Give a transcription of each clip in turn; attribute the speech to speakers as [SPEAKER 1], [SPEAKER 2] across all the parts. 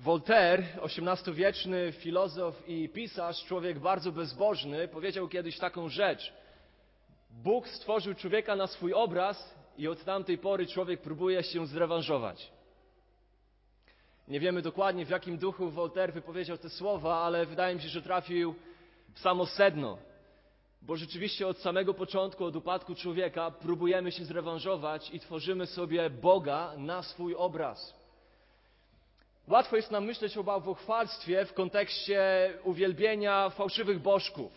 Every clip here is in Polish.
[SPEAKER 1] Voltaire, XVIII-wieczny filozof i pisarz, człowiek bardzo bezbożny, powiedział kiedyś taką rzecz. Bóg stworzył człowieka na swój obraz i od tamtej pory człowiek próbuje się zrewanżować. Nie wiemy dokładnie, w jakim duchu Voltaire wypowiedział te słowa, ale wydaje mi się, że trafił w samo sedno. Bo rzeczywiście od samego początku, od upadku człowieka, próbujemy się zrewanżować i tworzymy sobie Boga na swój obraz. Łatwo jest nam myśleć o bałwochwalstwie w kontekście uwielbienia fałszywych bożków.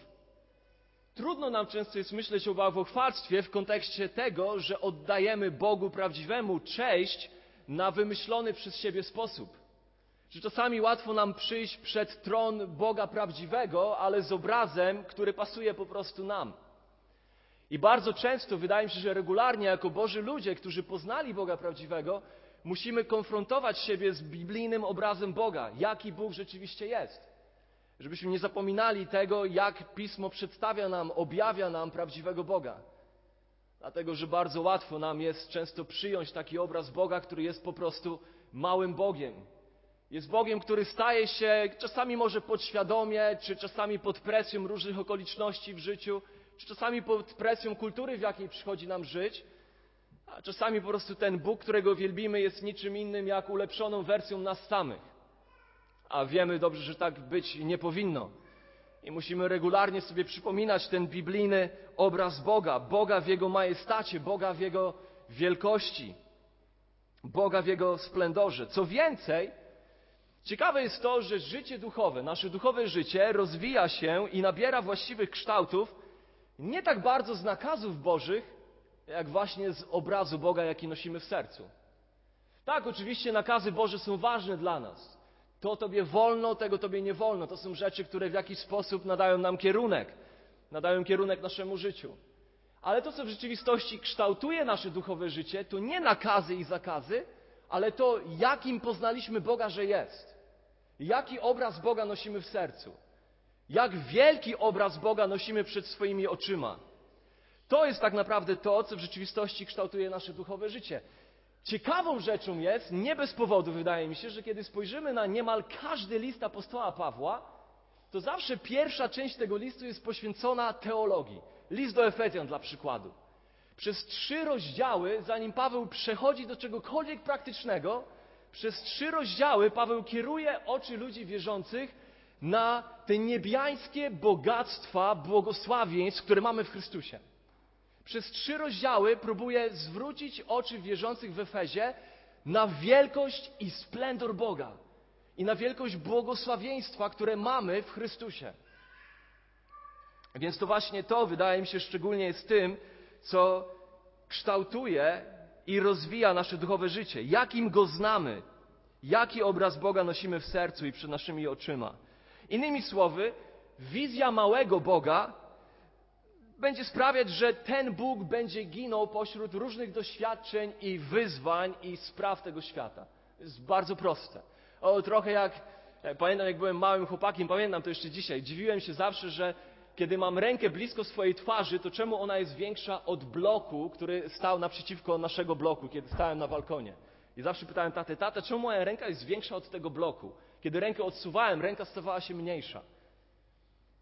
[SPEAKER 1] Trudno nam często jest myśleć o bałwochwalstwie w kontekście tego, że oddajemy Bogu prawdziwemu cześć na wymyślony przez siebie sposób. Że czasami łatwo nam przyjść przed tron Boga prawdziwego, ale z obrazem, który pasuje po prostu nam. I bardzo często wydaje mi się, że regularnie jako Boży ludzie, którzy poznali Boga prawdziwego, musimy konfrontować siebie z biblijnym obrazem Boga, jaki Bóg rzeczywiście jest. Żebyśmy nie zapominali tego, jak Pismo przedstawia nam, objawia nam prawdziwego Boga. Dlatego, że bardzo łatwo nam jest często przyjąć taki obraz Boga, który jest po prostu małym Bogiem. Jest Bogiem, który staje się czasami może podświadomie, czy czasami pod presją różnych okoliczności w życiu, czy czasami pod presją kultury, w jakiej przychodzi nam żyć, a czasami po prostu ten Bóg, którego wielbimy, jest niczym innym jak ulepszoną wersją nas samych. A wiemy dobrze, że tak być nie powinno. I musimy regularnie sobie przypominać ten biblijny obraz Boga, Boga w Jego majestacie, Boga w Jego wielkości, Boga w Jego splendorze. Co więcej, ciekawe jest to, że życie duchowe, nasze duchowe życie rozwija się i nabiera właściwych kształtów nie tak bardzo z nakazów Bożych, jak właśnie z obrazu Boga, jaki nosimy w sercu. Tak, oczywiście nakazy Boże są ważne dla nas. To Tobie wolno, tego Tobie nie wolno. To są rzeczy, które w jakiś sposób nadają nam kierunek, nadają kierunek naszemu życiu. Ale to, co w rzeczywistości kształtuje nasze duchowe życie, to nie nakazy i zakazy, ale to, jakim poznaliśmy Boga, że jest. Jaki obraz Boga nosimy w sercu. Jak wielki obraz Boga nosimy przed swoimi oczyma. To jest tak naprawdę to, co w rzeczywistości kształtuje nasze duchowe życie. Ciekawą rzeczą jest, nie bez powodu wydaje mi się, że kiedy spojrzymy na niemal każdy list apostoła Pawła, to zawsze pierwsza część tego listu jest poświęcona teologii. List do Efezjan dla przykładu. Przez trzy rozdziały, zanim Paweł przechodzi do czegokolwiek praktycznego, przez trzy rozdziały Paweł kieruje oczy ludzi wierzących na te niebiańskie bogactwa błogosławieństw, które mamy w Chrystusie. Przez trzy rozdziały próbuje zwrócić oczy wierzących w Efezie na wielkość i splendor Boga i na wielkość błogosławieństwa, które mamy w Chrystusie. Więc to właśnie to, wydaje mi się, szczególnie jest tym, co kształtuje i rozwija nasze duchowe życie. Jakim go znamy? Jaki obraz Boga nosimy w sercu i przed naszymi oczyma? Innymi słowy, wizja małego Boga będzie sprawiać, że ten Bóg będzie ginął pośród różnych doświadczeń i wyzwań i spraw tego świata. To jest bardzo proste. O, trochę jak, pamiętam jak byłem małym chłopakiem, pamiętam to jeszcze dzisiaj, dziwiłem się zawsze, że kiedy mam rękę blisko swojej twarzy, to czemu ona jest większa od bloku, który stał naprzeciwko naszego bloku, kiedy stałem na balkonie. I zawsze pytałem tatę, tata, czemu moja ręka jest większa od tego bloku? Kiedy rękę odsuwałem, ręka stawała się mniejsza.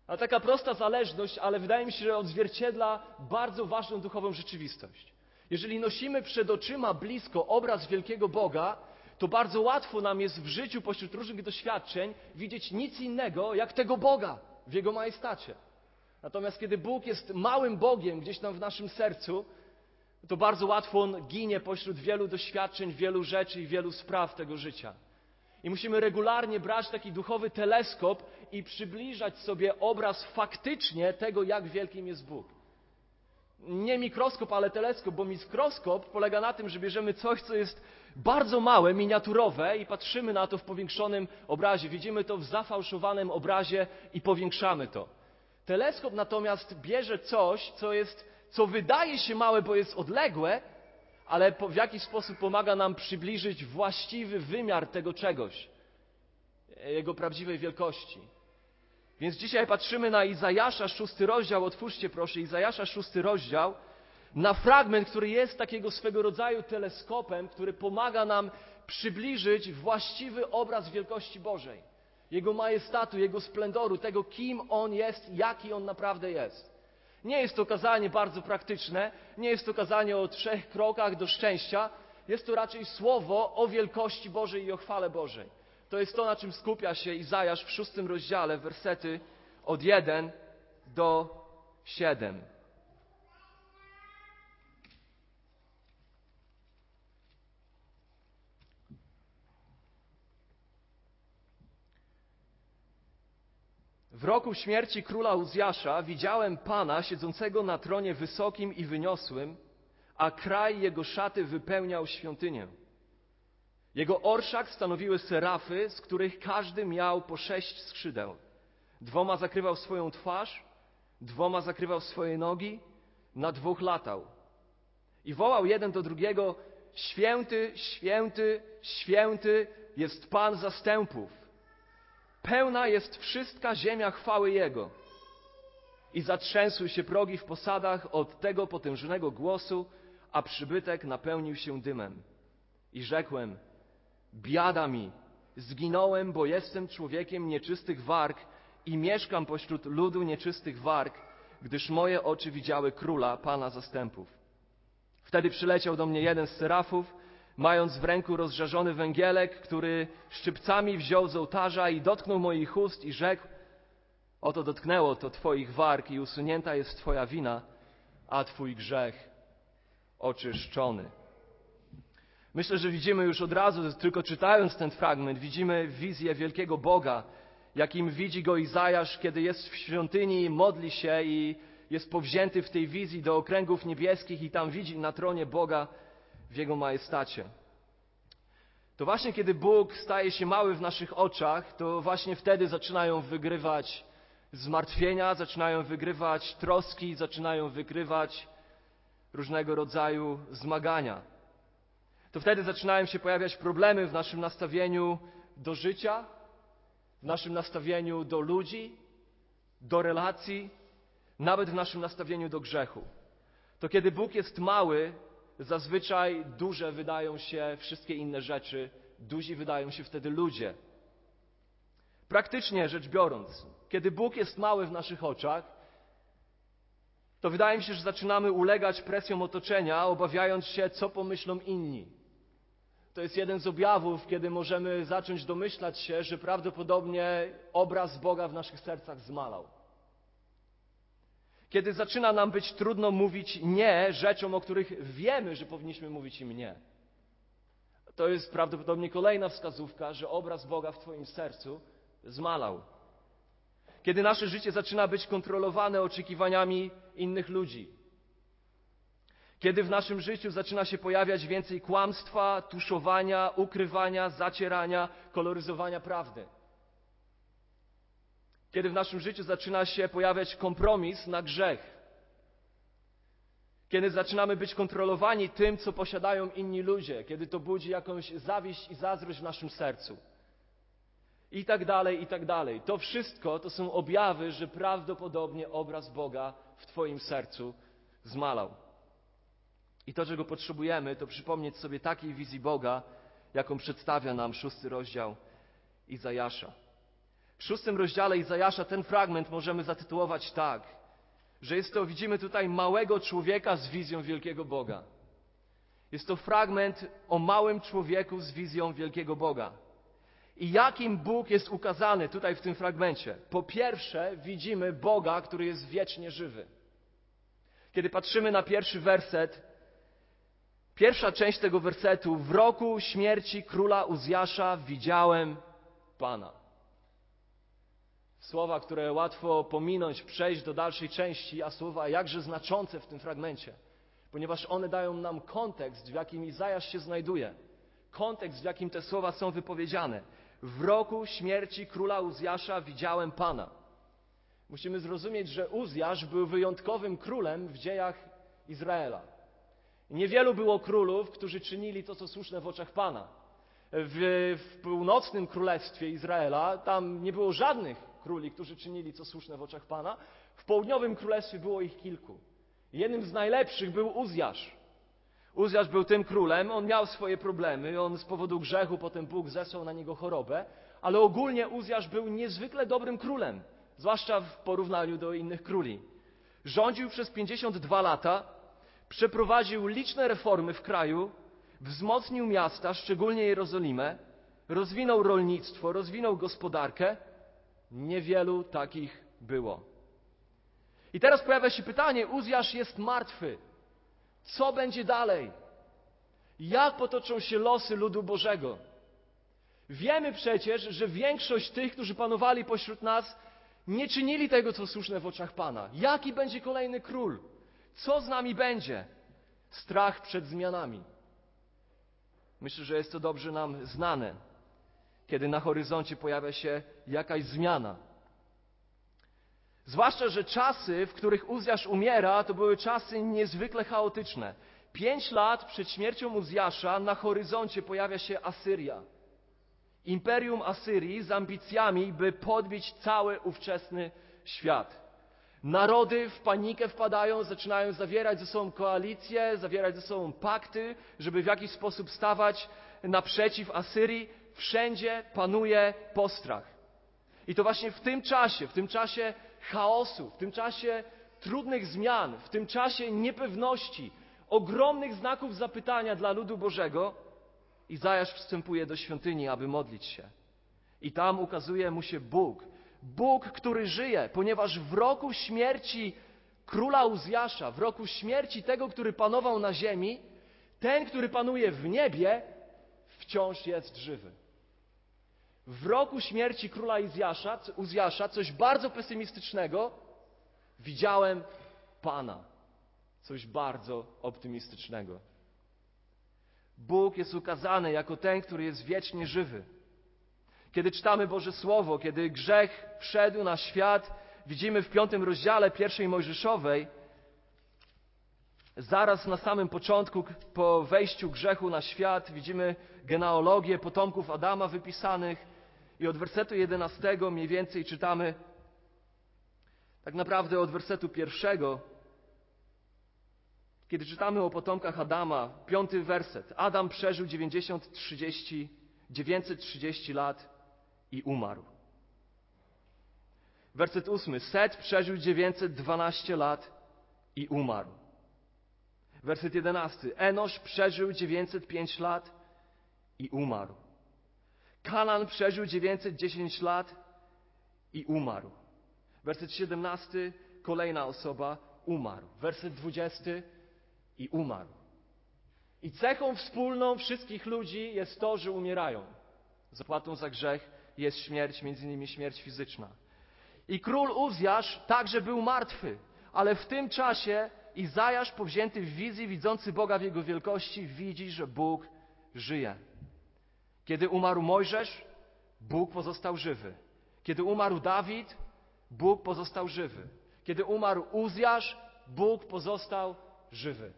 [SPEAKER 1] A taka prosta zależność, ale wydaje mi się, że odzwierciedla bardzo ważną duchową rzeczywistość. Jeżeli nosimy przed oczyma blisko obraz wielkiego Boga, to bardzo łatwo nam jest w życiu pośród różnych doświadczeń widzieć nic innego jak tego Boga w Jego majestacie. Natomiast kiedy Bóg jest małym Bogiem gdzieś tam w naszym sercu, to bardzo łatwo On ginie pośród wielu doświadczeń, wielu rzeczy i wielu spraw tego życia. I musimy regularnie brać taki duchowy teleskop i przybliżać sobie obraz faktycznie tego, jak wielkim jest Bóg. Nie mikroskop, ale teleskop, bo mikroskop polega na tym, że bierzemy coś, co jest bardzo małe, miniaturowe i patrzymy na to w powiększonym obrazie. Widzimy to w zafałszowanym obrazie i powiększamy to. Teleskop natomiast bierze coś, co jest, co wydaje się małe, bo jest odległe, ale w jakiś sposób pomaga nam przybliżyć właściwy wymiar tego czegoś, jego prawdziwej wielkości. Więc dzisiaj patrzymy na Izajasza, szósty rozdział, otwórzcie proszę, Izajasza, szósty rozdział, na fragment, który jest takiego swego rodzaju teleskopem, który pomaga nam przybliżyć właściwy obraz wielkości Bożej, Jego majestatu, Jego splendoru, tego, kim On jest, jaki On naprawdę jest. Nie jest to kazanie bardzo praktyczne, nie jest to kazanie o trzech krokach do szczęścia, jest to raczej słowo o wielkości Bożej i o chwale Bożej. To jest to, na czym skupia się Izajasz w szóstym rozdziale, wersety od 1 do 7. W roku śmierci króla Uzjasza widziałem Pana siedzącego na tronie wysokim i wyniosłym, a kraj jego szaty wypełniał świątynię. Jego orszak stanowiły serafy, z których każdy miał po sześć skrzydeł. Dwoma zakrywał swoją twarz, dwoma zakrywał swoje nogi, na dwóch latał. I wołał jeden do drugiego: Święty, święty, święty jest Pan zastępów. Pełna jest wszystka ziemia chwały Jego. I zatrzęsły się progi w posadach od tego potężnego głosu, a przybytek napełnił się dymem. I rzekłem: Biada mi, zginąłem, bo jestem człowiekiem nieczystych warg i mieszkam pośród ludu nieczystych warg, gdyż moje oczy widziały króla, pana zastępów. Wtedy przyleciał do mnie jeden z serafów, mając w ręku rozżarzony węgielek, który szczypcami wziął z ołtarza i dotknął moich ust i rzekł: Oto dotknęło to Twoich warg i usunięta jest Twoja wina, a Twój grzech oczyszczony. Myślę, że widzimy już od razu, tylko czytając ten fragment, widzimy wizję wielkiego Boga, jakim widzi go Izajasz, kiedy jest w świątyni, modli się i jest powzięty w tej wizji do okręgów niebieskich i tam widzi na tronie Boga w Jego majestacie. To właśnie kiedy Bóg staje się mały w naszych oczach, to właśnie wtedy zaczynają wygrywać zmartwienia, zaczynają wygrywać troski, zaczynają wygrywać różnego rodzaju zmagania. To wtedy zaczynają się pojawiać problemy w naszym nastawieniu do życia, w naszym nastawieniu do ludzi, do relacji, nawet w naszym nastawieniu do grzechu. To kiedy Bóg jest mały, zazwyczaj duże wydają się wszystkie inne rzeczy, duzi wydają się wtedy ludzie. Praktycznie rzecz biorąc, kiedy Bóg jest mały w naszych oczach, to wydaje mi się, że zaczynamy ulegać presjom otoczenia, obawiając się, co pomyślą inni. To jest jeden z objawów, kiedy możemy zacząć domyślać się, że prawdopodobnie obraz Boga w naszych sercach zmalał. Kiedy zaczyna nam być trudno mówić nie rzeczom, o których wiemy, że powinniśmy mówić im nie. To jest prawdopodobnie kolejna wskazówka, że obraz Boga w Twoim sercu zmalał. Kiedy nasze życie zaczyna być kontrolowane oczekiwaniami innych ludzi. Kiedy w naszym życiu zaczyna się pojawiać więcej kłamstwa, tuszowania, ukrywania, zacierania, koloryzowania prawdy. Kiedy w naszym życiu zaczyna się pojawiać kompromis na grzech. Kiedy zaczynamy być kontrolowani tym, co posiadają inni ludzie, kiedy to budzi jakąś zawiść i zazdrość w naszym sercu i tak dalej, i tak dalej. To wszystko to są objawy, że prawdopodobnie obraz Boga w Twoim sercu zmalał. I to, czego potrzebujemy, to przypomnieć sobie takiej wizji Boga, jaką przedstawia nam szósty rozdział Izajasza. W szóstym rozdziale Izajasza ten fragment możemy zatytułować tak, że jest to, widzimy tutaj małego człowieka z wizją wielkiego Boga. Jest to fragment o małym człowieku z wizją wielkiego Boga. I jakim Bóg jest ukazany tutaj w tym fragmencie? Po pierwsze, widzimy Boga, który jest wiecznie żywy. Kiedy patrzymy na pierwszy werset, pierwsza część tego wersetu, w roku śmierci króla Uzjasza widziałem Pana. Słowa, które łatwo pominąć, przejść do dalszej części, a słowa jakże znaczące w tym fragmencie, ponieważ one dają nam kontekst, w jakim Izajasz się znajduje, kontekst, w jakim te słowa są wypowiedziane w roku śmierci króla Uzjasza widziałem Pana. Musimy zrozumieć, że Uzjasz był wyjątkowym królem w dziejach Izraela. Niewielu było królów, którzy czynili to, co słuszne w oczach Pana. W, w północnym królestwie Izraela tam nie było żadnych króli, którzy czynili co słuszne w oczach Pana. W południowym królestwie było ich kilku. Jednym z najlepszych był Uzjasz. Uzjasz był tym królem, on miał swoje problemy, on z powodu grzechu, potem Bóg zesłał na niego chorobę, ale ogólnie Uzjasz był niezwykle dobrym królem, zwłaszcza w porównaniu do innych króli. Rządził przez 52 lata, przeprowadził liczne reformy w kraju, wzmocnił miasta, szczególnie Jerozolimę, rozwinął rolnictwo, rozwinął gospodarkę. Niewielu takich było. I teraz pojawia się pytanie: Uzjasz jest martwy. Co będzie dalej? Jak potoczą się losy ludu Bożego? Wiemy przecież, że większość tych, którzy panowali pośród nas, nie czynili tego, co słuszne w oczach Pana. Jaki będzie kolejny król? Co z nami będzie? Strach przed zmianami. Myślę, że jest to dobrze nam znane, kiedy na horyzoncie pojawia się jakaś zmiana. Zwłaszcza, że czasy, w których Uzjasz umiera, to były czasy niezwykle chaotyczne. Pięć lat przed śmiercią Uzjasza na horyzoncie pojawia się Asyria. Imperium Asyrii z ambicjami, by podbić cały ówczesny świat. Narody w panikę wpadają, zaczynają zawierać ze sobą koalicje, zawierać ze sobą pakty, żeby w jakiś sposób stawać naprzeciw Asyrii. Wszędzie panuje postrach. I to właśnie w tym czasie, w tym czasie chaosu, w tym czasie trudnych zmian, w tym czasie niepewności, ogromnych znaków zapytania dla ludu Bożego, Izajasz wstępuje do świątyni, aby modlić się. I tam ukazuje mu się Bóg. Bóg, który żyje, ponieważ w roku śmierci króla Uzjasza, w roku śmierci tego, który panował na ziemi, ten, który panuje w niebie, wciąż jest żywy. W roku śmierci króla Uzjasza, Uzjasza coś bardzo pesymistycznego, widziałem Pana. Coś bardzo optymistycznego. Bóg jest ukazany jako ten, który jest wiecznie żywy. Kiedy czytamy Boże Słowo, kiedy grzech wszedł na świat, widzimy w piątym rozdziale pierwszej Mojżeszowej, zaraz na samym początku, po wejściu grzechu na świat, widzimy genealogię potomków Adama wypisanych i od wersetu 11 mniej więcej czytamy, tak naprawdę od wersetu pierwszego, kiedy czytamy o potomkach Adama, piąty werset. Adam przeżył 90, 30, 930 lat i umarł. Werset ósmy. Set przeżył 912 lat i umarł. Werset jedenasty. Enosz przeżył 905 lat i umarł. Kanan przeżył 910 lat i umarł. Werset 17. Kolejna osoba umarł. Werset 20. I umarł. I cechą wspólną wszystkich ludzi jest to, że umierają. Zapłatą za grzech jest śmierć, między innymi śmierć fizyczna. I król Uzjasz także był martwy, ale w tym czasie Izajasz, powzięty w wizji, widzący Boga w jego wielkości, widzi, że Bóg żyje. Kiedy umarł Mojżesz, Bóg pozostał żywy. Kiedy umarł Dawid, Bóg pozostał żywy. Kiedy umarł Uzjasz, Bóg pozostał żywy.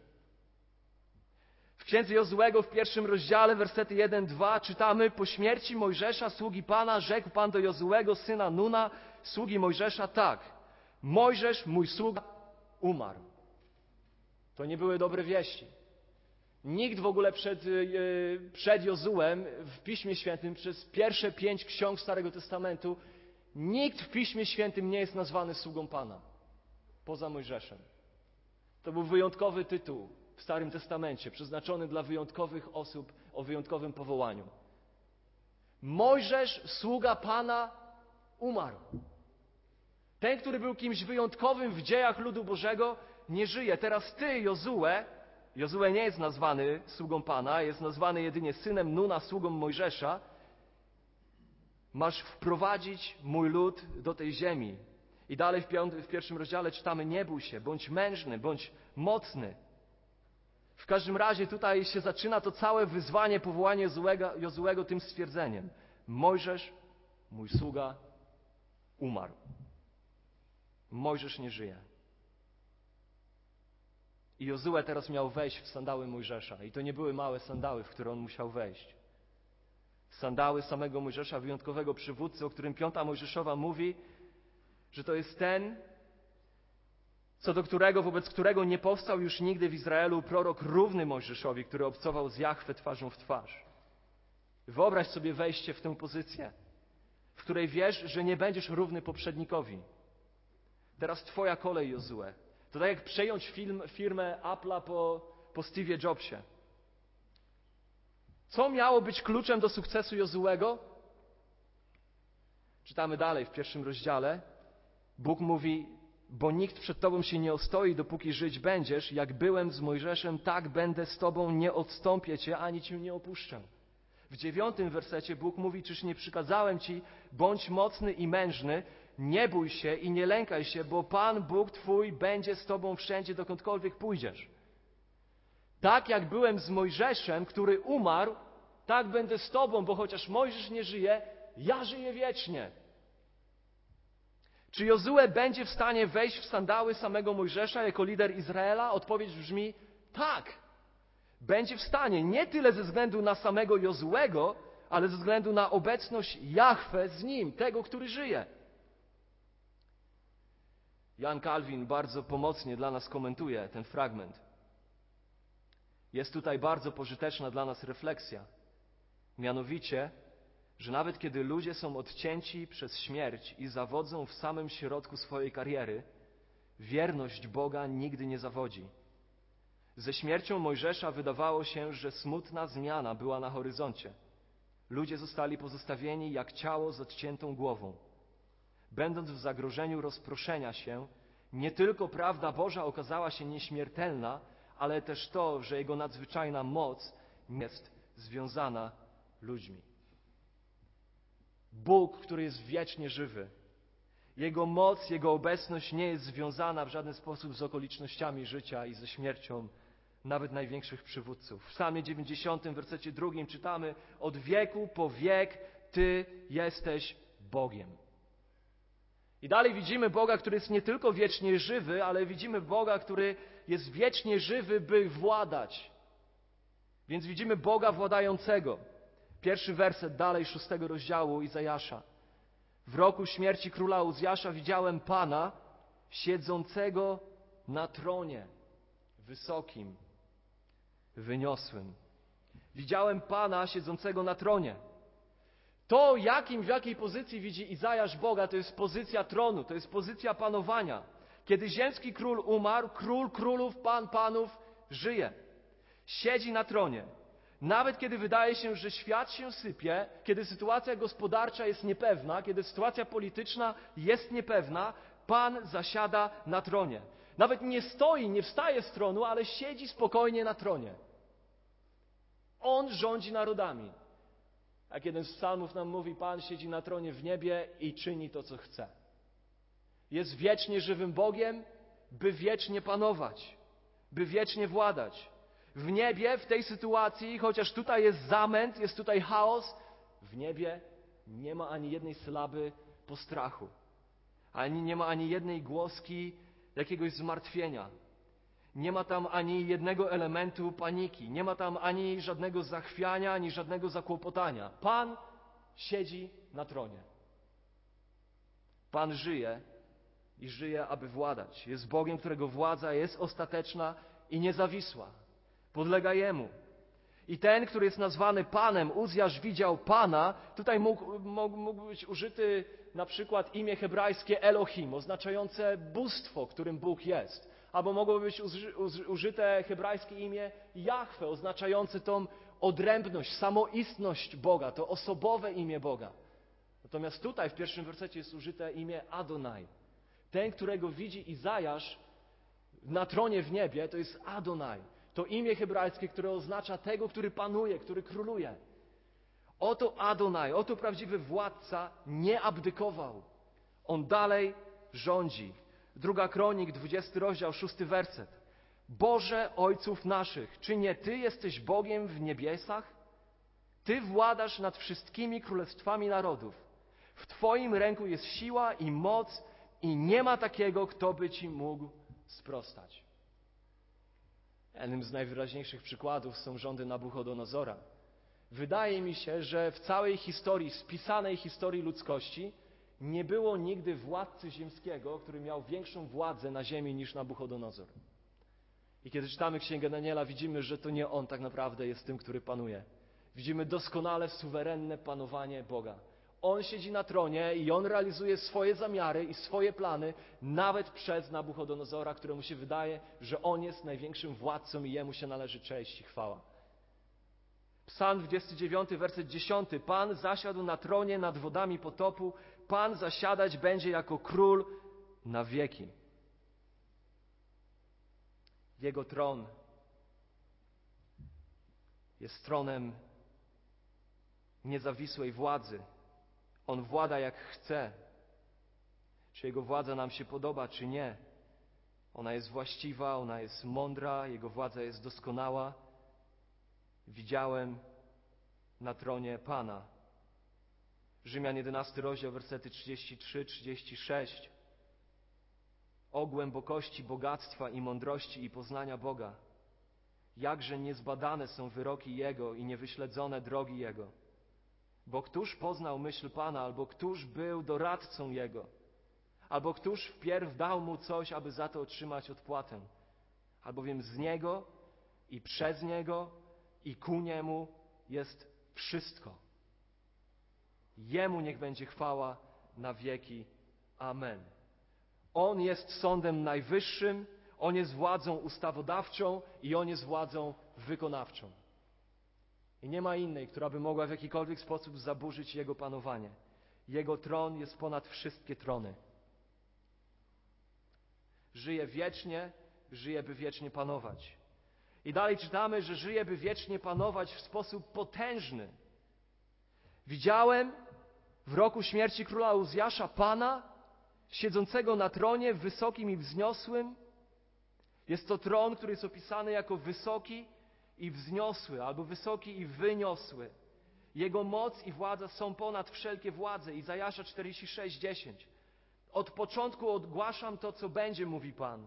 [SPEAKER 1] W księdze Jozłego w pierwszym rozdziale, wersety 1-2 czytamy: Po śmierci Mojżesza, sługi Pana, rzekł Pan do Jozłego, syna Nuna, sługi Mojżesza, tak. Mojżesz, mój sługa, umarł. To nie były dobre wieści. Nikt w ogóle przed, yy, przed Jozułem w Piśmie Świętym, przez pierwsze pięć ksiąg Starego Testamentu, nikt w Piśmie Świętym nie jest nazwany sługą Pana, poza Mojżeszem. To był wyjątkowy tytuł w Starym Testamencie, przeznaczony dla wyjątkowych osób o wyjątkowym powołaniu. Mojżesz, sługa Pana, umarł. Ten, który był kimś wyjątkowym w dziejach ludu Bożego, nie żyje. Teraz ty, Jozue, Jozue nie jest nazwany sługą Pana, jest nazwany jedynie synem Nuna, sługą Mojżesza. Masz wprowadzić mój lud do tej ziemi. I dalej w, piąty, w pierwszym rozdziale czytamy: Nie bój się, bądź mężny, bądź mocny. W każdym razie tutaj się zaczyna to całe wyzwanie, powołanie Jozuego tym stwierdzeniem. Mojżesz, mój sługa, umarł. Mojżesz nie żyje. I Jozue teraz miał wejść w sandały Mojżesza. I to nie były małe sandały, w które on musiał wejść. Sandały samego Mojżesza, wyjątkowego przywódcy, o którym piąta Mojżeszowa mówi, że to jest ten, co do którego, wobec którego nie powstał już nigdy w Izraelu prorok równy Mojżeszowi, który obcował z Jachwę twarzą w twarz. Wyobraź sobie wejście w tę pozycję, w której wiesz, że nie będziesz równy poprzednikowi. Teraz twoja kolej, Jozue. To tak jak przejąć film, firmę Apple'a po, po Steve'ie Jobsie. Co miało być kluczem do sukcesu Jozuego? Czytamy dalej w pierwszym rozdziale. Bóg mówi, bo nikt przed Tobą się nie ostoi, dopóki żyć będziesz. Jak byłem z Mojżeszem, tak będę z Tobą, nie odstąpię Cię, ani Cię nie opuszczę. W dziewiątym wersecie Bóg mówi, czyż nie przykazałem Ci, bądź mocny i mężny, nie bój się i nie lękaj się, bo Pan Bóg Twój będzie z Tobą wszędzie, dokądkolwiek pójdziesz. Tak jak byłem z Mojżeszem, który umarł, tak będę z Tobą, bo chociaż Mojżesz nie żyje, ja żyję wiecznie. Czy Jozue będzie w stanie wejść w sandały samego Mojżesza jako lider Izraela? Odpowiedź brzmi tak. Będzie w stanie nie tyle ze względu na samego Jozuego, ale ze względu na obecność Jahwe z nim, tego, który żyje. Jan Kalwin bardzo pomocnie dla nas komentuje ten fragment. Jest tutaj bardzo pożyteczna dla nas refleksja. Mianowicie, że nawet kiedy ludzie są odcięci przez śmierć i zawodzą w samym środku swojej kariery, wierność Boga nigdy nie zawodzi. Ze śmiercią Mojżesza wydawało się, że smutna zmiana była na horyzoncie. Ludzie zostali pozostawieni jak ciało z odciętą głową. Będąc w zagrożeniu rozproszenia się, nie tylko prawda Boża okazała się nieśmiertelna, ale też to, że Jego nadzwyczajna moc jest związana ludźmi. Bóg, który jest wiecznie żywy, Jego moc, Jego obecność nie jest związana w żaden sposób z okolicznościami życia i ze śmiercią nawet największych przywódców. W Psalmie 90, w wersecie drugim czytamy: Od wieku po wiek Ty jesteś Bogiem. I dalej widzimy Boga, który jest nie tylko wiecznie żywy, ale widzimy Boga, który jest wiecznie żywy, by władać. Więc widzimy Boga władającego. Pierwszy werset dalej szóstego rozdziału Izajasza. W roku śmierci króla Uzjasza widziałem Pana siedzącego na tronie wysokim, wyniosłym. Widziałem Pana siedzącego na tronie. To, jakim, w jakiej pozycji widzi Izajasz Boga, to jest pozycja tronu, to jest pozycja panowania. Kiedy ziemski król umarł, król królów, pan panów żyje. Siedzi na tronie. Nawet kiedy wydaje się, że świat się sypie, kiedy sytuacja gospodarcza jest niepewna, kiedy sytuacja polityczna jest niepewna, Pan zasiada na tronie. Nawet nie stoi, nie wstaje z tronu, ale siedzi spokojnie na tronie. On rządzi narodami. Jak jeden z psalmów nam mówi, Pan siedzi na tronie w niebie i czyni to, co chce. Jest wiecznie żywym Bogiem, by wiecznie panować, by wiecznie władać. W niebie, w tej sytuacji, chociaż tutaj jest zamęt, jest tutaj chaos, w niebie nie ma ani jednej sylaby postrachu, ani nie ma ani jednej głoski jakiegoś zmartwienia. Nie ma tam ani jednego elementu paniki, nie ma tam ani żadnego zachwiania, ani żadnego zakłopotania. Pan siedzi na tronie. Pan żyje i żyje, aby władać. Jest Bogiem, którego władza jest ostateczna i niezawisła. Podlega Jemu. I ten, który jest nazwany Panem, Uzjasz widział Pana, tutaj mógł, mógł, mógł być użyty na przykład imię hebrajskie Elohim, oznaczające bóstwo, którym Bóg jest. Albo mogłoby być użyte hebrajskie imię Jahwe, oznaczające tą odrębność, samoistność Boga, to osobowe imię Boga. Natomiast tutaj w pierwszym wersecie jest użyte imię Adonai. Ten, którego widzi Izajasz na tronie w niebie, to jest Adonai. To imię hebrajskie, które oznacza tego, który panuje, który króluje. Oto Adonai, oto prawdziwy władca nie abdykował. On dalej rządzi. Druga kronik, 20 rozdział, szósty werset. Boże Ojców naszych, czy nie Ty jesteś Bogiem w niebiesach? Ty władasz nad wszystkimi królestwami narodów. W Twoim ręku jest siła i moc i nie ma takiego, kto by Ci mógł sprostać. Jednym z najwyraźniejszych przykładów są rządy Nabuchodonozora. Wydaje mi się, że w całej historii, spisanej historii ludzkości, Nie było nigdy władcy ziemskiego, który miał większą władzę na ziemi niż Nabuchodonozor. I kiedy czytamy Księgę Daniela, widzimy, że to nie on tak naprawdę jest tym, który panuje. Widzimy doskonale suwerenne panowanie Boga. On siedzi na tronie i on realizuje swoje zamiary i swoje plany, nawet przez Nabuchodonozora, któremu się wydaje, że on jest największym władcą i jemu się należy cześć i chwała. Psalm 29, werset 10. Pan zasiadł na tronie nad wodami potopu, Pan zasiadać będzie jako król na wieki. Jego tron jest tronem niezawisłej władzy. On włada jak chce. Czy Jego władza nam się podoba, czy nie. Ona jest właściwa, ona jest mądra, Jego władza jest doskonała. Widziałem na tronie Pana. Rzymian 11 rozdział, wersety 33-36. O głębokości bogactwa i mądrości i poznania Boga. Jakże niezbadane są wyroki Jego i niewyśledzone drogi Jego. Bo któż poznał myśl Pana, albo któż był doradcą Jego? Albo któż wpierw dał Mu coś, aby za to otrzymać odpłatę? Albowiem z Niego i przez Niego i ku Niemu jest wszystko. Jemu niech będzie chwała na wieki. Amen. On jest sądem najwyższym, On jest władzą ustawodawczą i On jest władzą wykonawczą. I nie ma innej, która by mogła w jakikolwiek sposób zaburzyć Jego panowanie. Jego tron jest ponad wszystkie trony. Żyje wiecznie, żyje, by wiecznie panować. I dalej czytamy, że żyje, by wiecznie panować w sposób potężny. Widziałem w roku śmierci króla Uzjasza Pana, siedzącego na tronie wysokim i wzniosłym. Jest to tron, który jest opisany jako wysoki i wzniosły, albo wysoki i wyniosły. Jego moc i władza są ponad wszelkie władze. Izajasza 46:10. Od początku ogłaszam to, co będzie, mówi Pan.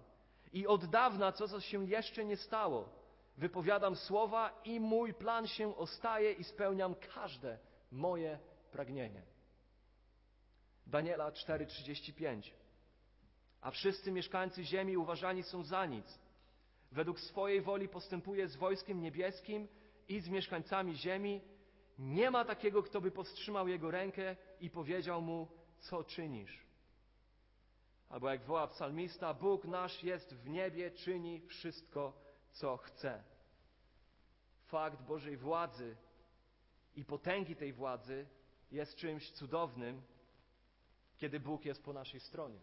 [SPEAKER 1] I od dawna to, co się jeszcze nie stało. Wypowiadam słowa i mój plan się ostaje i spełniam każde moje pragnienie. Daniela 4:35. A wszyscy mieszkańcy ziemi uważani są za nic. Według swojej woli postępuje z wojskiem niebieskim i z mieszkańcami ziemi. Nie ma takiego, kto by powstrzymał jego rękę i powiedział mu, co czynisz. Albo jak woła psalmista, Bóg nasz jest w niebie, czyni wszystko, co chce. Fakt Bożej władzy i potęgi tej władzy jest czymś cudownym, kiedy Bóg jest po naszej stronie.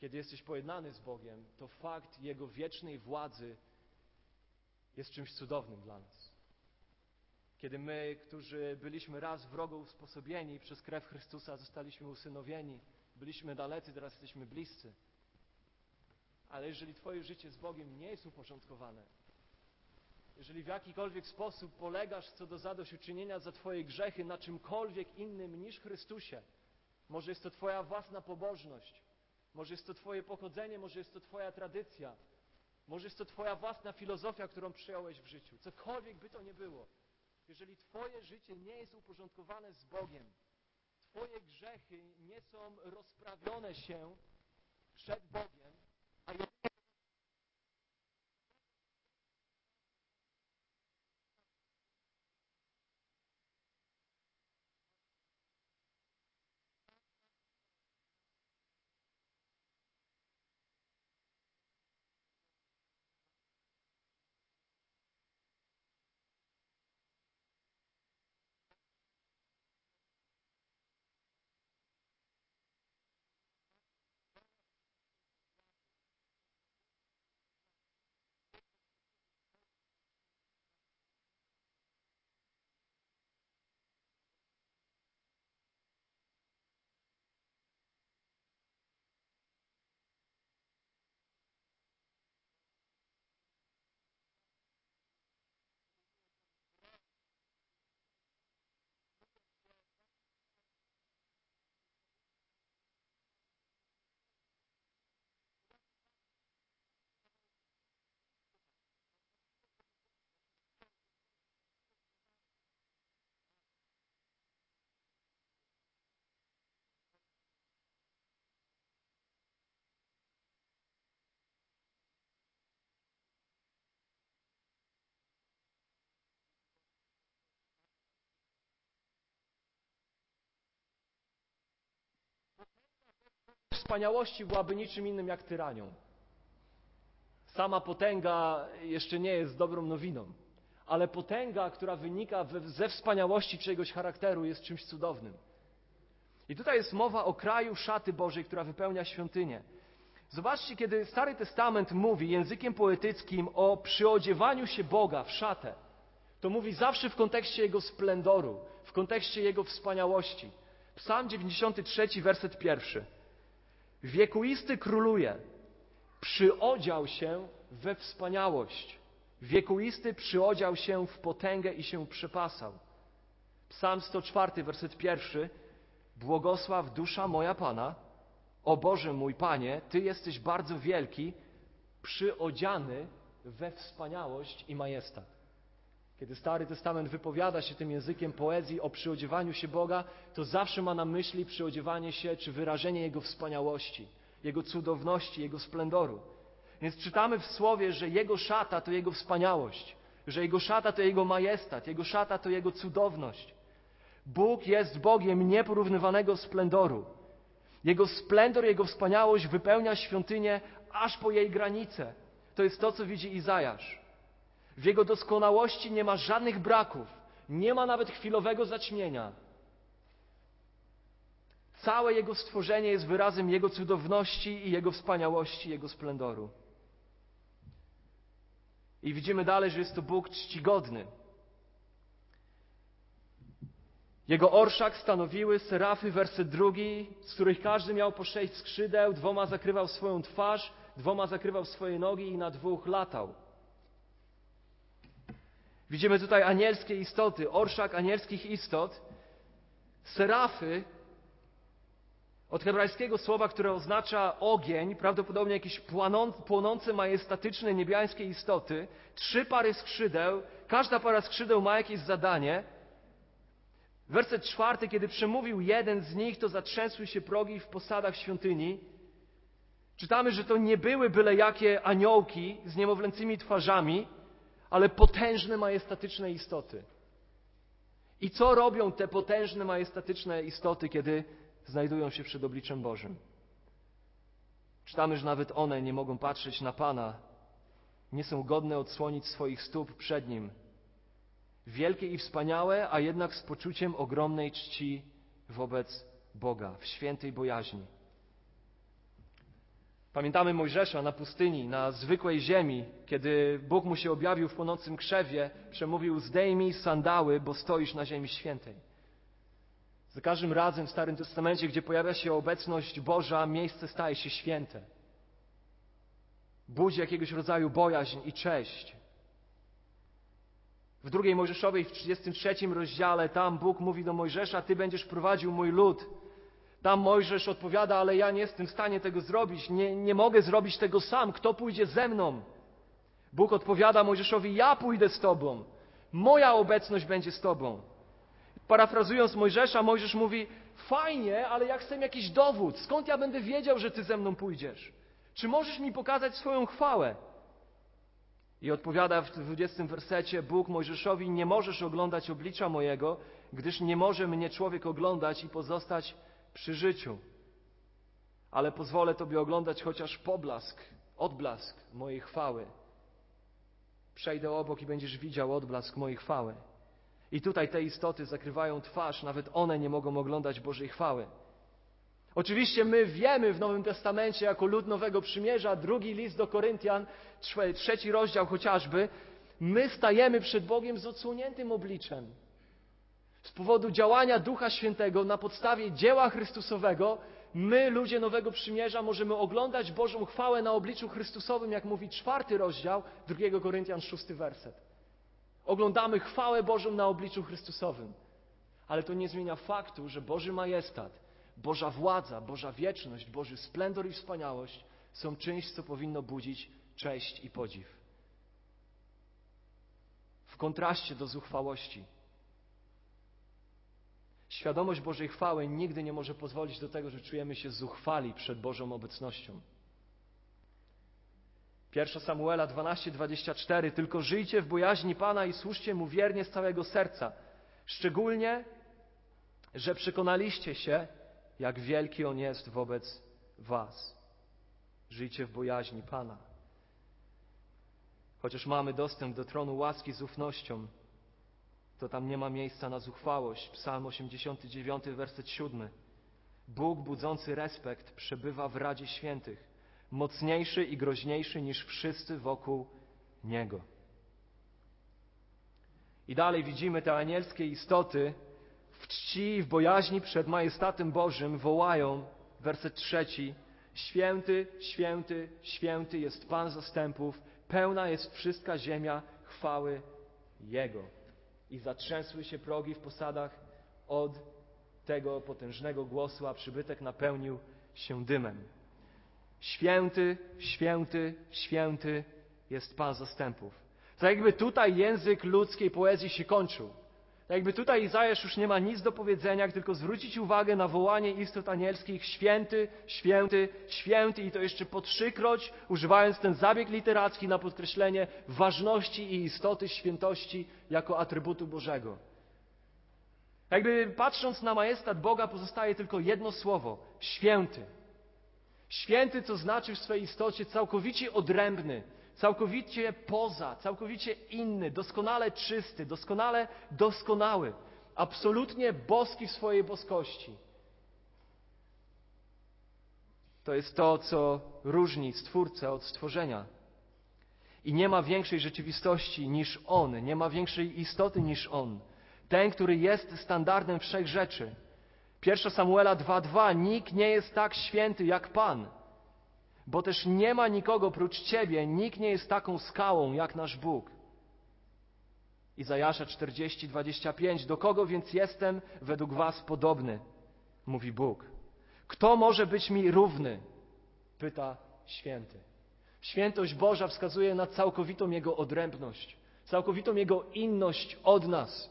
[SPEAKER 1] Kiedy jesteś pojednany z Bogiem, to fakt Jego wiecznej władzy jest czymś cudownym dla nas. Kiedy my, którzy byliśmy raz wrogo usposobieni przez krew Chrystusa, zostaliśmy usynowieni, byliśmy dalecy, teraz jesteśmy bliscy. Ale jeżeli Twoje życie z Bogiem nie jest uporządkowane, jeżeli w jakikolwiek sposób polegasz co do zadośćuczynienia za Twoje grzechy na czymkolwiek innym niż Chrystusie, może jest to Twoja własna pobożność, może jest to Twoje pochodzenie, może jest to Twoja tradycja, może jest to Twoja własna filozofia, którą przyjąłeś w życiu. Cokolwiek by to nie było. Jeżeli Twoje życie nie jest uporządkowane z Bogiem, Twoje grzechy nie są rozprawione się przed Bogiem, a jedynie wspaniałości byłaby niczym innym jak tyranią. Sama potęga jeszcze nie jest dobrą nowiną, ale potęga, która wynika ze wspaniałości czyjegoś charakteru, jest czymś cudownym. I tutaj jest mowa o kraju szaty Bożej, która wypełnia świątynię. Zobaczcie, kiedy Stary Testament mówi językiem poetyckim o przyodziewaniu się Boga w szatę, to mówi zawsze w kontekście Jego splendoru, w kontekście Jego wspaniałości. Psalm 93, werset pierwszy. Wiekuisty króluje, przyodział się we wspaniałość. Wiekuisty przyodział się w potęgę i się przepasał. Psalm 104, werset pierwszy. Błogosław dusza moja Pana, o Boże mój Panie, Ty jesteś bardzo wielki, przyodziany we wspaniałość i majestat. Kiedy Stary Testament wypowiada się tym językiem poezji o przyodziewaniu się Boga, to zawsze ma na myśli przyodziewanie się czy wyrażenie Jego wspaniałości, Jego cudowności, Jego splendoru. Więc czytamy w Słowie, że Jego szata to Jego wspaniałość, że Jego szata to Jego majestat, Jego szata to Jego cudowność. Bóg jest Bogiem nieporównywanego splendoru. Jego splendor, Jego wspaniałość wypełnia świątynię aż po jej granice. To jest to, co widzi Izajasz. W Jego doskonałości nie ma żadnych braków, nie ma nawet chwilowego zaćmienia. Całe Jego stworzenie jest wyrazem Jego cudowności i Jego wspaniałości, Jego splendoru. I widzimy dalej, że jest to Bóg czcigodny. Jego orszak stanowiły serafy, werset drugi, z których każdy miał po sześć skrzydeł, dwoma zakrywał swoją twarz, dwoma zakrywał swoje nogi i na dwóch latał. Widzimy tutaj anielskie istoty, orszak anielskich istot. Serafy, od hebrajskiego słowa, które oznacza ogień, prawdopodobnie jakieś płonące, majestatyczne, niebiańskie istoty, trzy pary skrzydeł, każda para skrzydeł ma jakieś zadanie – Werset czwarty, kiedy przemówił jeden z nich, to zatrzęsły się progi w posadach świątyni. Czytamy, że to nie były byle jakie aniołki z niemowlęcymi twarzami, ale potężne, majestatyczne istoty. I co robią te potężne, majestatyczne istoty, kiedy znajdują się przed obliczem Bożym? Czytamy, że nawet one nie mogą patrzeć na Pana, nie są godne odsłonić swoich stóp przed Nim, wielkie i wspaniałe, a jednak z poczuciem ogromnej czci wobec Boga, w świętej bojaźni. Pamiętamy Mojżesza na pustyni, na zwykłej ziemi, kiedy Bóg mu się objawił w płonącym krzewie, przemówił: Zdejmij sandały, bo stoisz na ziemi świętej. Za każdym razem w Starym Testamencie, gdzie pojawia się obecność Boża, miejsce staje się święte. Budzi jakiegoś rodzaju bojaźń i cześć. W drugiej Mojżeszowej, w 33 rozdziale, tam Bóg mówi do Mojżesza, Ty będziesz prowadził mój lud. Tam Mojżesz odpowiada, ale ja nie jestem w stanie tego zrobić, nie, nie mogę zrobić tego sam, kto pójdzie ze mną? Bóg odpowiada Mojżeszowi, ja pójdę z Tobą, moja obecność będzie z Tobą. Parafrazując Mojżesza, Mojżesz mówi, fajnie, ale ja chcę jakiś dowód, skąd ja będę wiedział, że Ty ze mną pójdziesz? Czy możesz mi pokazać swoją chwałę? I odpowiada w 20 wersecie Bóg Mojżeszowi: Nie możesz oglądać oblicza mojego, gdyż nie może mnie człowiek oglądać i pozostać przy życiu. Ale pozwolę Tobie oglądać chociaż poblask, odblask mojej chwały. Przejdę obok i będziesz widział odblask mojej chwały. I tutaj te istoty zakrywają twarz, nawet one nie mogą oglądać Bożej chwały. Oczywiście my wiemy w Nowym Testamencie jako lud Nowego Przymierza, drugi list do Koryntian, trzeci rozdział chociażby, my stajemy przed Bogiem z odsłoniętym obliczem. Z powodu działania Ducha Świętego na podstawie dzieła Chrystusowego, my, ludzie Nowego Przymierza, możemy oglądać Bożą chwałę na obliczu Chrystusowym, jak mówi czwarty rozdział drugiego Koryntian, szósty werset. Oglądamy chwałę Bożą na obliczu Chrystusowym. Ale to nie zmienia faktu, że Boży majestat Boża władza, Boża wieczność, Boży splendor i wspaniałość są czymś, co powinno budzić cześć i podziw. W kontraście do zuchwałości. Świadomość Bożej chwały nigdy nie może pozwolić do tego, że czujemy się zuchwali przed Bożą obecnością. 1 Samuela 12:24 Tylko żyjcie w bojaźni Pana i służcie Mu wiernie z całego serca, szczególnie, że przekonaliście się, jak wielki On jest wobec was. Żyjcie w bojaźni Pana. Chociaż mamy dostęp do tronu łaski z ufnością, to tam nie ma miejsca na zuchwałość. Psalm 89, werset 7. Bóg budzący respekt przebywa w Radzie Świętych, mocniejszy i groźniejszy niż wszyscy wokół Niego. I dalej widzimy te anielskie istoty w czci i w bojaźni przed majestatem Bożym wołają, werset trzeci, Święty, święty, święty jest Pan zastępów, pełna jest wszystka ziemia chwały Jego. I zatrzęsły się progi w posadach od tego potężnego głosu, a przybytek napełnił się dymem. Święty, święty, święty jest Pan zastępów. Tak jakby tutaj język ludzkiej poezji się kończył. Jakby tutaj Izajasz już nie ma nic do powiedzenia, tylko zwrócić uwagę na wołanie istot anielskich święty, święty, święty i to jeszcze po trzykroć, używając ten zabieg literacki na podkreślenie ważności i istoty świętości jako atrybutu Bożego. Jakby patrząc na majestat Boga pozostaje tylko jedno słowo święty. Święty, co znaczy w swojej istocie całkowicie odrębny, całkowicie poza, całkowicie inny, doskonale czysty, doskonale doskonały, absolutnie boski w swojej boskości. To jest to, co różni Stwórcę od stworzenia. I nie ma większej rzeczywistości niż On, nie ma większej istoty niż On. Ten, który jest standardem wszech rzeczy. 1 Samuela 2:2 Nikt nie jest tak święty jak Pan bo też nie ma nikogo prócz Ciebie, nikt nie jest taką skałą jak nasz Bóg. Izajasza 40, 25. Do kogo więc jestem według Was podobny? Mówi Bóg. Kto może być mi równy? Pyta święty. Świętość Boża wskazuje na całkowitą Jego odrębność, całkowitą Jego inność od nas.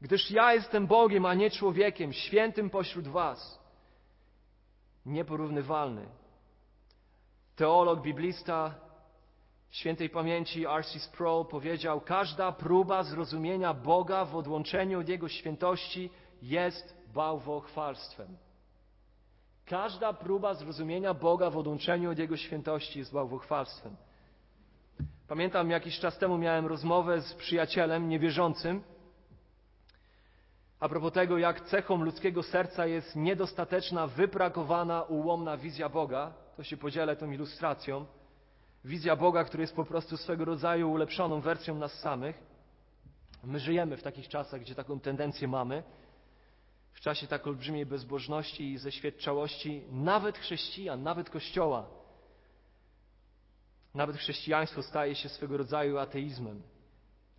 [SPEAKER 1] Gdyż ja jestem Bogiem, a nie człowiekiem, świętym pośród Was nieporównywalny. Teolog, biblista świętej pamięci R.C. Sproul powiedział: Każda próba zrozumienia Boga w odłączeniu od Jego świętości jest bałwochwalstwem. Każda próba zrozumienia Boga w odłączeniu od Jego świętości jest bałwochwalstwem. Pamiętam, jakiś czas temu miałem rozmowę z przyjacielem niewierzącym, a propos tego, jak cechą ludzkiego serca jest niedostateczna, wybrakowana, ułomna wizja Boga, to się podzielę tą ilustracją. Wizja Boga, który jest po prostu swego rodzaju ulepszoną wersją nas samych. My żyjemy w takich czasach, gdzie taką tendencję mamy. W czasie tak olbrzymiej bezbożności i zeświadczałości nawet chrześcijan, nawet Kościoła. Nawet chrześcijaństwo staje się swego rodzaju ateizmem.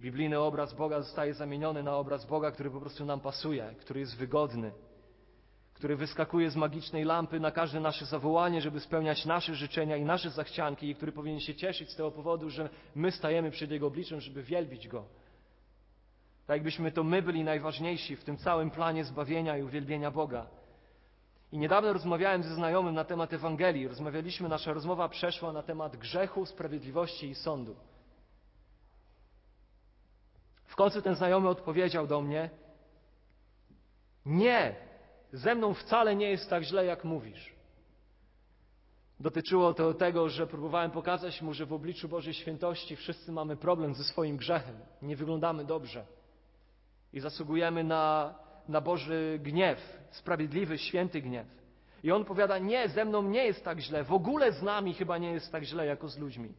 [SPEAKER 1] Biblijny obraz Boga zostaje zamieniony na obraz Boga, który po prostu nam pasuje, który jest wygodny, który wyskakuje z magicznej lampy na każde nasze zawołanie, żeby spełniać nasze życzenia i nasze zachcianki, i który powinien się cieszyć z tego powodu, że my stajemy przed Jego obliczem, żeby wielbić Go. Tak jakbyśmy to my byli najważniejsi w tym całym planie zbawienia i uwielbienia Boga. I niedawno rozmawiałem ze znajomym na temat Ewangelii. Rozmawialiśmy, nasza rozmowa przeszła na temat grzechu, sprawiedliwości i sądu. W końcu ten znajomy odpowiedział do mnie: Nie, ze mną wcale nie jest tak źle, jak mówisz. Dotyczyło to tego, że próbowałem pokazać mu, że w obliczu Bożej świętości wszyscy mamy problem ze swoim grzechem, nie wyglądamy dobrze i zasługujemy na, na Boży gniew, sprawiedliwy, święty gniew. I on powiada: Nie, ze mną nie jest tak źle, w ogóle z nami chyba nie jest tak źle, jako z ludźmi.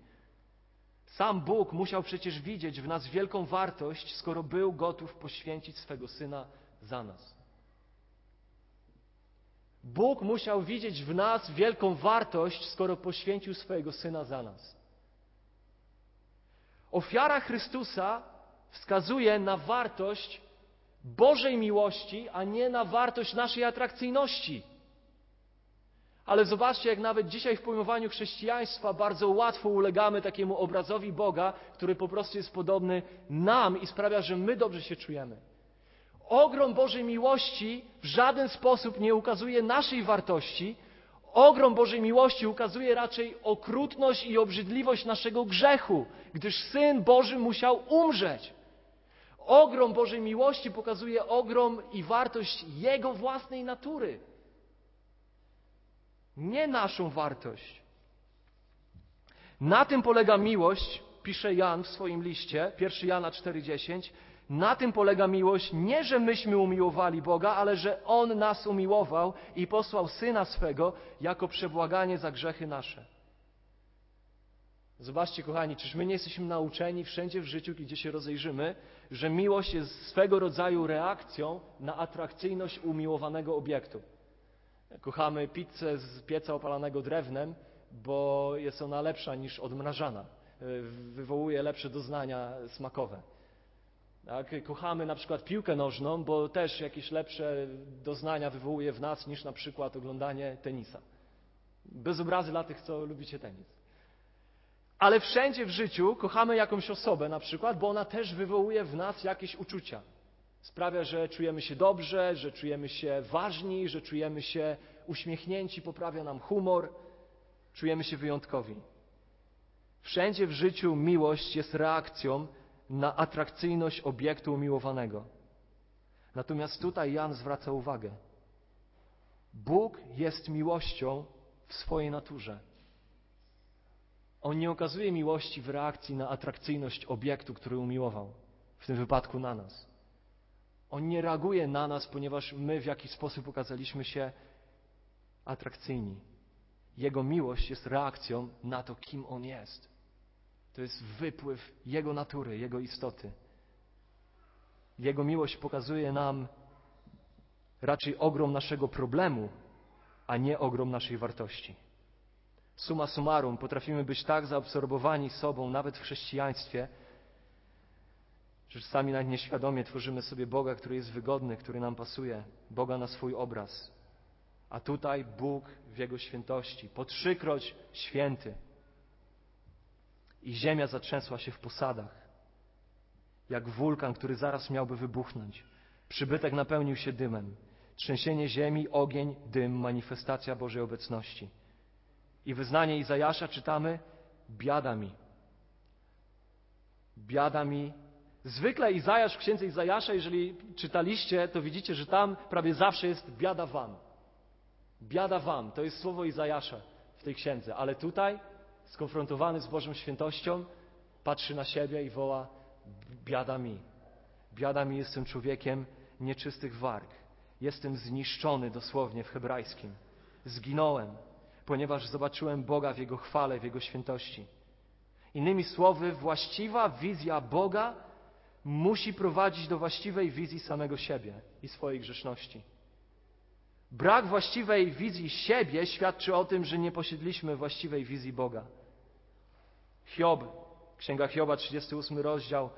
[SPEAKER 1] Sam Bóg musiał przecież widzieć w nas wielką wartość, skoro był gotów poświęcić swego syna za nas. Bóg musiał widzieć w nas wielką wartość, skoro poświęcił swojego syna za nas. Ofiara Chrystusa wskazuje na wartość Bożej miłości, a nie na wartość naszej atrakcyjności. Ale zobaczcie, jak nawet dzisiaj w pojmowaniu chrześcijaństwa bardzo łatwo ulegamy takiemu obrazowi Boga, który po prostu jest podobny nam i sprawia, że my dobrze się czujemy. Ogrom Bożej miłości w żaden sposób nie ukazuje naszej wartości. Ogrom Bożej miłości ukazuje raczej okrutność i obrzydliwość naszego grzechu, gdyż Syn Boży musiał umrzeć. Ogrom Bożej miłości pokazuje ogrom i wartość Jego własnej natury. Nie naszą wartość. Na tym polega miłość, pisze Jan w swoim liście, 1 Jana 4,10. Na tym polega miłość, nie że myśmy umiłowali Boga, ale że On nas umiłował i posłał Syna swego jako przebłaganie za grzechy nasze. Zobaczcie, kochani, czyż my nie jesteśmy nauczeni wszędzie w życiu, gdzie się rozejrzymy, że miłość jest swego rodzaju reakcją na atrakcyjność umiłowanego obiektu. Kochamy pizzę z pieca opalanego drewnem, bo jest ona lepsza niż odmrażana. Wywołuje lepsze doznania smakowe. Tak? Kochamy na przykład piłkę nożną, bo też jakieś lepsze doznania wywołuje w nas niż na przykład oglądanie tenisa. Bez obrazy dla tych, co lubicie tenis. Ale wszędzie w życiu kochamy jakąś osobę na przykład, bo ona też wywołuje w nas jakieś uczucia. Sprawia, że czujemy się dobrze, że czujemy się ważni, że czujemy się uśmiechnięci, poprawia nam humor, czujemy się wyjątkowi. Wszędzie w życiu miłość jest reakcją na atrakcyjność obiektu umiłowanego. Natomiast tutaj Jan zwraca uwagę. Bóg jest miłością w swojej naturze. On nie okazuje miłości w reakcji na atrakcyjność obiektu, który umiłował, w tym wypadku na nas. On nie reaguje na nas, ponieważ my w jakiś sposób okazaliśmy się atrakcyjni. Jego miłość jest reakcją na to, kim On jest. To jest wypływ Jego natury, Jego istoty. Jego miłość pokazuje nam raczej ogrom naszego problemu, a nie ogrom naszej wartości. Suma summarum, potrafimy być tak zaabsorbowani sobą, nawet w chrześcijaństwie, że czasami nawet nieświadomie tworzymy sobie Boga, który jest wygodny, który nam pasuje, Boga na swój obraz. A tutaj Bóg w Jego świętości, po trzykroć święty. I ziemia zatrzęsła się w posadach, jak wulkan, który zaraz miałby wybuchnąć. Przybytek napełnił się dymem. Trzęsienie ziemi, ogień, dym, manifestacja Bożej obecności. I wyznanie Izajasza czytamy: Biada mi. Biada mi. Zwykle Izajasz w księdze Izajasza, jeżeli czytaliście, to widzicie, że tam prawie zawsze jest biada wam. Biada wam, to jest słowo Izajasza w tej księdze, ale tutaj, skonfrontowany z Bożą świętością, patrzy na siebie i woła: Biada mi. Biada mi, jestem człowiekiem nieczystych warg. Jestem zniszczony dosłownie w hebrajskim. Zginąłem ponieważ zobaczyłem Boga w Jego chwale, w Jego świętości. Innymi słowy, właściwa wizja Boga musi prowadzić do właściwej wizji samego siebie i swojej grzeszności. Brak właściwej wizji siebie świadczy o tym, że nie posiedliśmy właściwej wizji Boga. Hiob, Księga Hioba, 38 rozdział.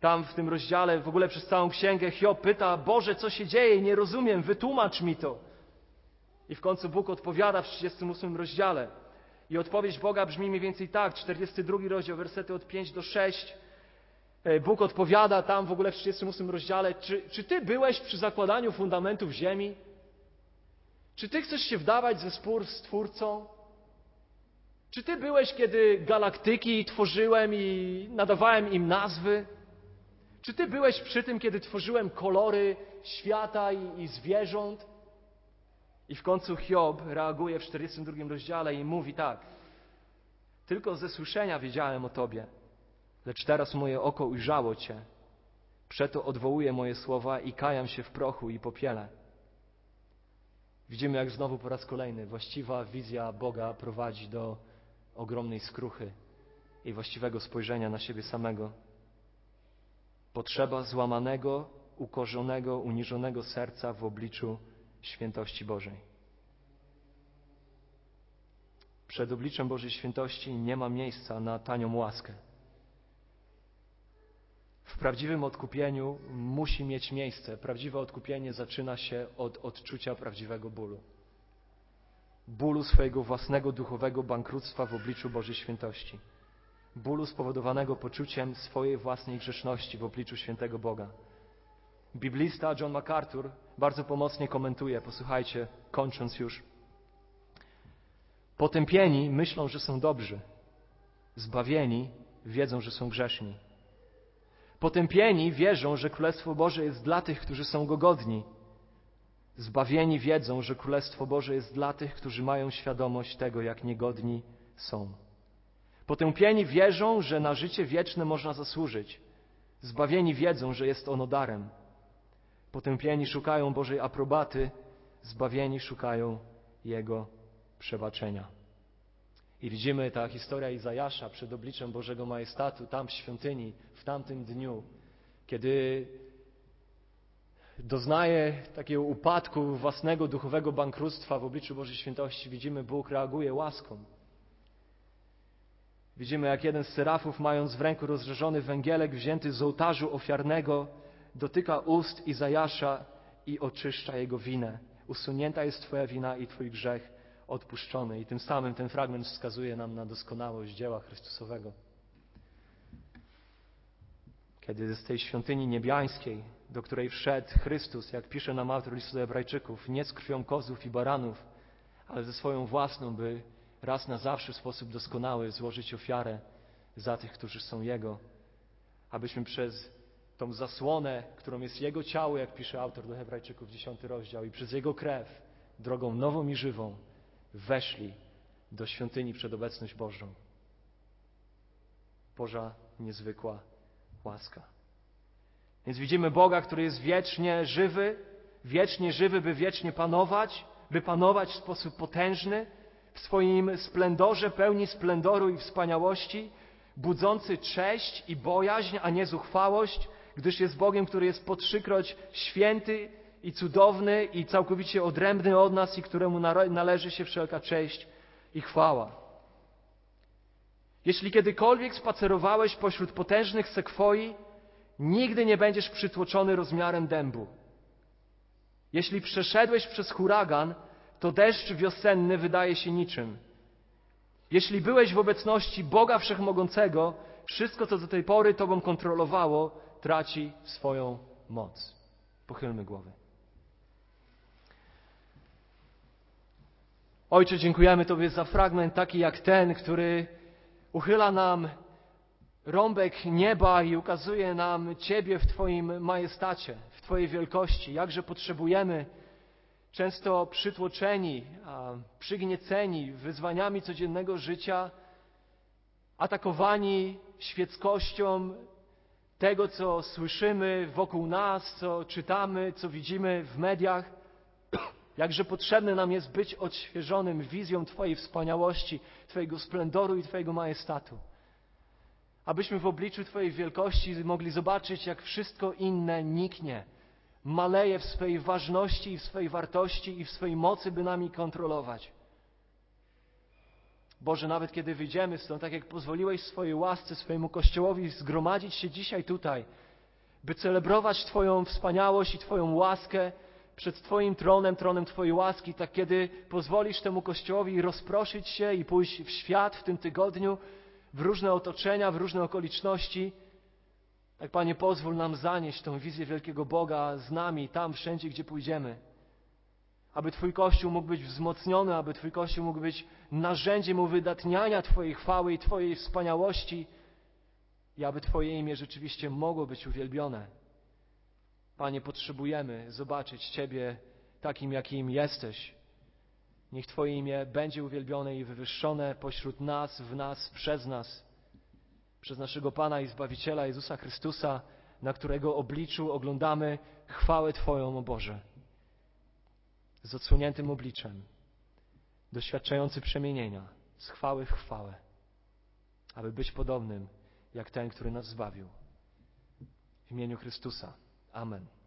[SPEAKER 1] Tam w tym rozdziale, w ogóle przez całą księgę, Hiob pyta: Boże, co się dzieje? Nie rozumiem, wytłumacz mi to. I w końcu Bóg odpowiada w 38 rozdziale. I odpowiedź Boga brzmi mniej więcej tak, 42 rozdział, wersety od 5 do 6. E, Bóg odpowiada tam w ogóle w 38 rozdziale, czy, czy Ty byłeś przy zakładaniu fundamentów ziemi? Czy Ty chcesz się wdawać ze spór z Twórcą? Czy Ty byłeś, kiedy galaktyki tworzyłem i nadawałem im nazwy? Czy Ty byłeś przy tym, kiedy tworzyłem kolory świata i, i zwierząt? I w końcu Hiob reaguje w 42 rozdziale i mówi tak. Tylko ze słyszenia wiedziałem o Tobie, lecz teraz moje oko ujrzało Cię. Przeto odwołuję moje słowa i kajam się w prochu i popiele. Widzimy, jak znowu po raz kolejny właściwa wizja Boga prowadzi do ogromnej skruchy i właściwego spojrzenia na siebie samego. Potrzeba złamanego, ukorzonego, uniżonego serca w obliczu świętości Bożej. Przed obliczem Bożej świętości nie ma miejsca na tanią łaskę. W prawdziwym odkupieniu musi mieć miejsce. Prawdziwe odkupienie zaczyna się od odczucia prawdziwego bólu. Bólu swojego własnego duchowego bankructwa w obliczu Bożej świętości. Bólu spowodowanego poczuciem swojej własnej grzeszności w obliczu świętego Boga. Biblista John MacArthur bardzo pomocnie komentuje, posłuchajcie, kończąc już. Potępieni myślą, że są dobrzy. Zbawieni wiedzą, że są grzeszni. Potępieni wierzą, że Królestwo Boże jest dla tych, którzy są go godni. Zbawieni wiedzą, że Królestwo Boże jest dla tych, którzy mają świadomość tego, jak niegodni są. Potępieni wierzą, że na życie wieczne można zasłużyć. Zbawieni wiedzą, że jest ono darem. Potępieni szukają Bożej aprobaty, zbawieni szukają Jego przebaczenia. I widzimy ta historia Izajasza przed obliczem Bożego Majestatu, tam w świątyni, w tamtym dniu, kiedy doznaje takiego upadku własnego duchowego bankructwa w obliczu Bożej Świętości, widzimy, Bóg reaguje łaską. Widzimy, jak jeden z serafów, mając w ręku rozżarzony węgielek wzięty z ołtarzu ofiarnego, dotyka ust Izajasza i oczyszcza jego winę. Usunięta jest Twoja wina i Twój grzech odpuszczony. I tym samym ten fragment wskazuje nam na doskonałość dzieła Chrystusowego. Kiedy z tej świątyni niebiańskiej, do której wszedł Chrystus, jak pisze nam autor listu do Hebrajczyków, nie z krwią kozów i baranów, ale ze swoją własną, by raz na zawsze w sposób doskonały złożyć ofiarę za tych, którzy są Jego, abyśmy przez tą zasłonę, którą jest Jego ciało, jak pisze autor do Hebrajczyków, dziesiąty rozdział, i przez Jego krew, drogą nową i żywą, weszli do świątyni przed obecność Bożą. Boża niezwykła łaska. Więc widzimy Boga, który jest wiecznie żywy, wiecznie żywy, by wiecznie panować, by panować w sposób potężny, w swoim splendorze, pełni splendoru i wspaniałości, budzący cześć i bojaźń, a nie zuchwałość, gdyż jest Bogiem, który jest po trzykroć święty i cudowny i całkowicie odrębny od nas i któremu należy się wszelka cześć i chwała. Jeśli kiedykolwiek spacerowałeś pośród potężnych sekwoi, nigdy nie będziesz przytłoczony rozmiarem dębu. Jeśli przeszedłeś przez huragan, to deszcz wiosenny wydaje się niczym. Jeśli byłeś w obecności Boga Wszechmogącego, wszystko, co do tej pory Tobą kontrolowało, traci swoją moc. Pochylmy głowy. Ojcze, dziękujemy Tobie za fragment taki jak ten, który uchyla nam rąbek nieba i ukazuje nam Ciebie w Twoim majestacie, w Twojej wielkości. Jakże potrzebujemy, często przytłoczeni, przygnieceni wyzwaniami codziennego życia, atakowani świeckością tego, co słyszymy wokół nas, co czytamy, co widzimy w mediach. Jakże potrzebne nam jest być odświeżonym wizją Twojej wspaniałości, Twojego splendoru i Twojego majestatu. Abyśmy w obliczu Twojej wielkości mogli zobaczyć, jak wszystko inne niknie, maleje w swojej ważności i w swojej wartości i w swojej mocy, by nami kontrolować. Boże, nawet kiedy wyjdziemy stąd, tak jak pozwoliłeś swojej łasce, swojemu Kościołowi zgromadzić się dzisiaj tutaj, by celebrować Twoją wspaniałość i Twoją łaskę przed Twoim tronem, tronem Twojej łaski, tak kiedy pozwolisz temu Kościołowi rozproszyć się i pójść w świat w tym tygodniu, w różne otoczenia, w różne okoliczności, tak Panie pozwól nam zanieść tą wizję wielkiego Boga z nami, tam wszędzie, gdzie pójdziemy aby Twój Kościół mógł być wzmocniony, aby Twój Kościół mógł być narzędziem uwydatniania Twojej chwały i Twojej wspaniałości i aby Twoje imię rzeczywiście mogło być uwielbione. Panie, potrzebujemy zobaczyć Ciebie takim, jakim jesteś. Niech Twoje imię będzie uwielbione i wywyższone pośród nas, w nas, przez nas, przez naszego Pana i Zbawiciela Jezusa Chrystusa, na którego obliczu oglądamy chwałę Twoją, o Boże z odsłoniętym obliczem, doświadczający przemienienia z chwały w chwałę, aby być podobnym jak ten, który nas zbawił. W imieniu Chrystusa. Amen.